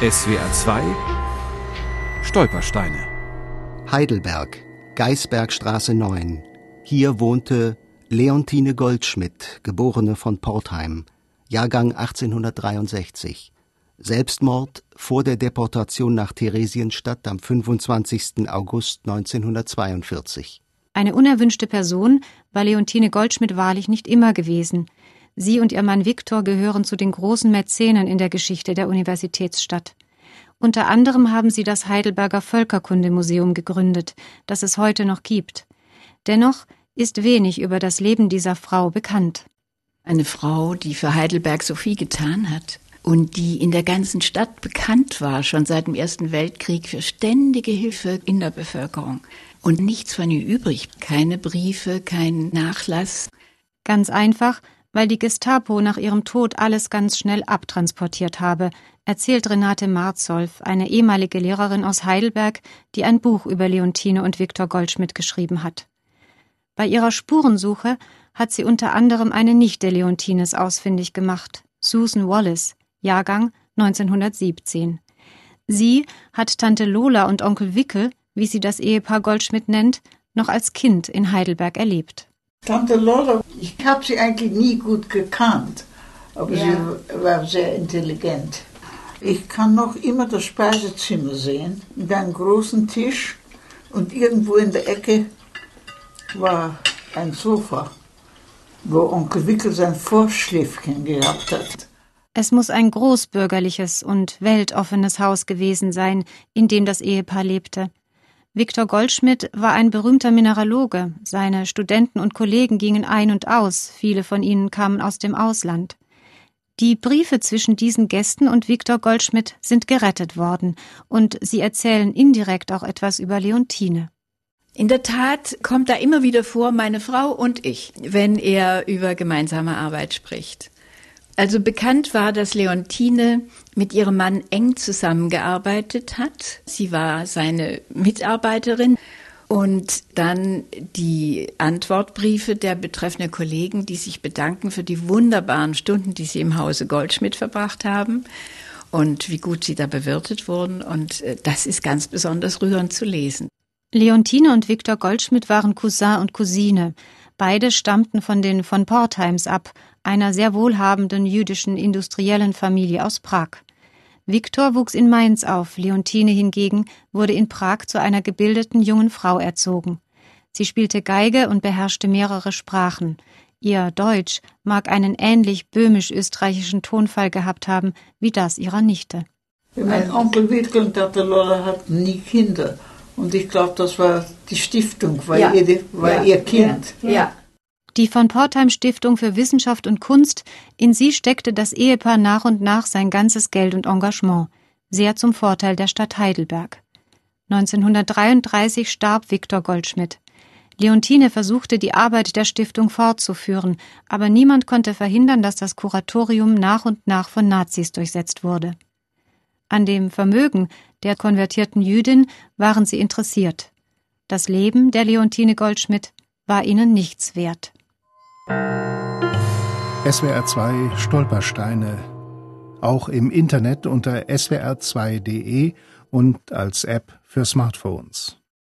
SWR 2 Stolpersteine Heidelberg, Geisbergstraße 9. Hier wohnte Leontine Goldschmidt, geborene von Portheim, Jahrgang 1863. Selbstmord vor der Deportation nach Theresienstadt am 25. August 1942. Eine unerwünschte Person war Leontine Goldschmidt wahrlich nicht immer gewesen. Sie und ihr Mann Viktor gehören zu den großen Mäzenen in der Geschichte der Universitätsstadt. Unter anderem haben sie das Heidelberger Völkerkundemuseum gegründet, das es heute noch gibt. Dennoch ist wenig über das Leben dieser Frau bekannt. Eine Frau, die für Heidelberg so viel getan hat und die in der ganzen Stadt bekannt war, schon seit dem Ersten Weltkrieg für ständige Hilfe in der Bevölkerung. Und nichts von ihr übrig, keine Briefe, kein Nachlass. Ganz einfach, weil die Gestapo nach ihrem Tod alles ganz schnell abtransportiert habe, erzählt Renate Marzolf, eine ehemalige Lehrerin aus Heidelberg, die ein Buch über Leontine und Viktor Goldschmidt geschrieben hat. Bei ihrer Spurensuche hat sie unter anderem eine Nichte Leontines ausfindig gemacht, Susan Wallace, Jahrgang 1917. Sie hat Tante Lola und Onkel Wickel, wie sie das Ehepaar Goldschmidt nennt, noch als Kind in Heidelberg erlebt. Tante Lola, ich habe sie eigentlich nie gut gekannt, aber ja. sie war sehr intelligent. Ich kann noch immer das Speisezimmer sehen, mit einem großen Tisch und irgendwo in der Ecke war ein Sofa, wo Onkel Wickel sein Vorschläfchen gehabt hat. Es muss ein großbürgerliches und weltoffenes Haus gewesen sein, in dem das Ehepaar lebte. Viktor Goldschmidt war ein berühmter Mineraloge. Seine Studenten und Kollegen gingen ein und aus, viele von ihnen kamen aus dem Ausland. Die Briefe zwischen diesen Gästen und Viktor Goldschmidt sind gerettet worden, und sie erzählen indirekt auch etwas über Leontine. In der Tat kommt da immer wieder vor, meine Frau und ich, wenn er über gemeinsame Arbeit spricht. Also bekannt war, dass Leontine mit ihrem Mann eng zusammengearbeitet hat. Sie war seine Mitarbeiterin. Und dann die Antwortbriefe der betreffenden Kollegen, die sich bedanken für die wunderbaren Stunden, die sie im Hause Goldschmidt verbracht haben und wie gut sie da bewirtet wurden. Und äh, das ist ganz besonders rührend zu lesen. Leontine und Viktor Goldschmidt waren Cousin und Cousine. Beide stammten von den von Portheims ab, einer sehr wohlhabenden jüdischen industriellen Familie aus Prag. Viktor wuchs in Mainz auf, Leontine hingegen wurde in Prag zu einer gebildeten jungen Frau erzogen. Sie spielte Geige und beherrschte mehrere Sprachen. Ihr Deutsch mag einen ähnlich böhmisch-österreichischen Tonfall gehabt haben wie das ihrer Nichte. Mein Onkel Witkel und Tante Lola hatten nie Kinder. Und ich glaube, das war die Stiftung, war, ja. ihr, war ja. ihr Kind. Ja. Die von Portheim Stiftung für Wissenschaft und Kunst, in sie steckte das Ehepaar nach und nach sein ganzes Geld und Engagement, sehr zum Vorteil der Stadt Heidelberg. 1933 starb Viktor Goldschmidt. Leontine versuchte, die Arbeit der Stiftung fortzuführen, aber niemand konnte verhindern, dass das Kuratorium nach und nach von Nazis durchsetzt wurde. An dem Vermögen der konvertierten Jüdin waren sie interessiert. Das Leben der Leontine Goldschmidt war ihnen nichts wert. SWR 2 Stolpersteine. Auch im Internet unter swr2.de und als App für Smartphones.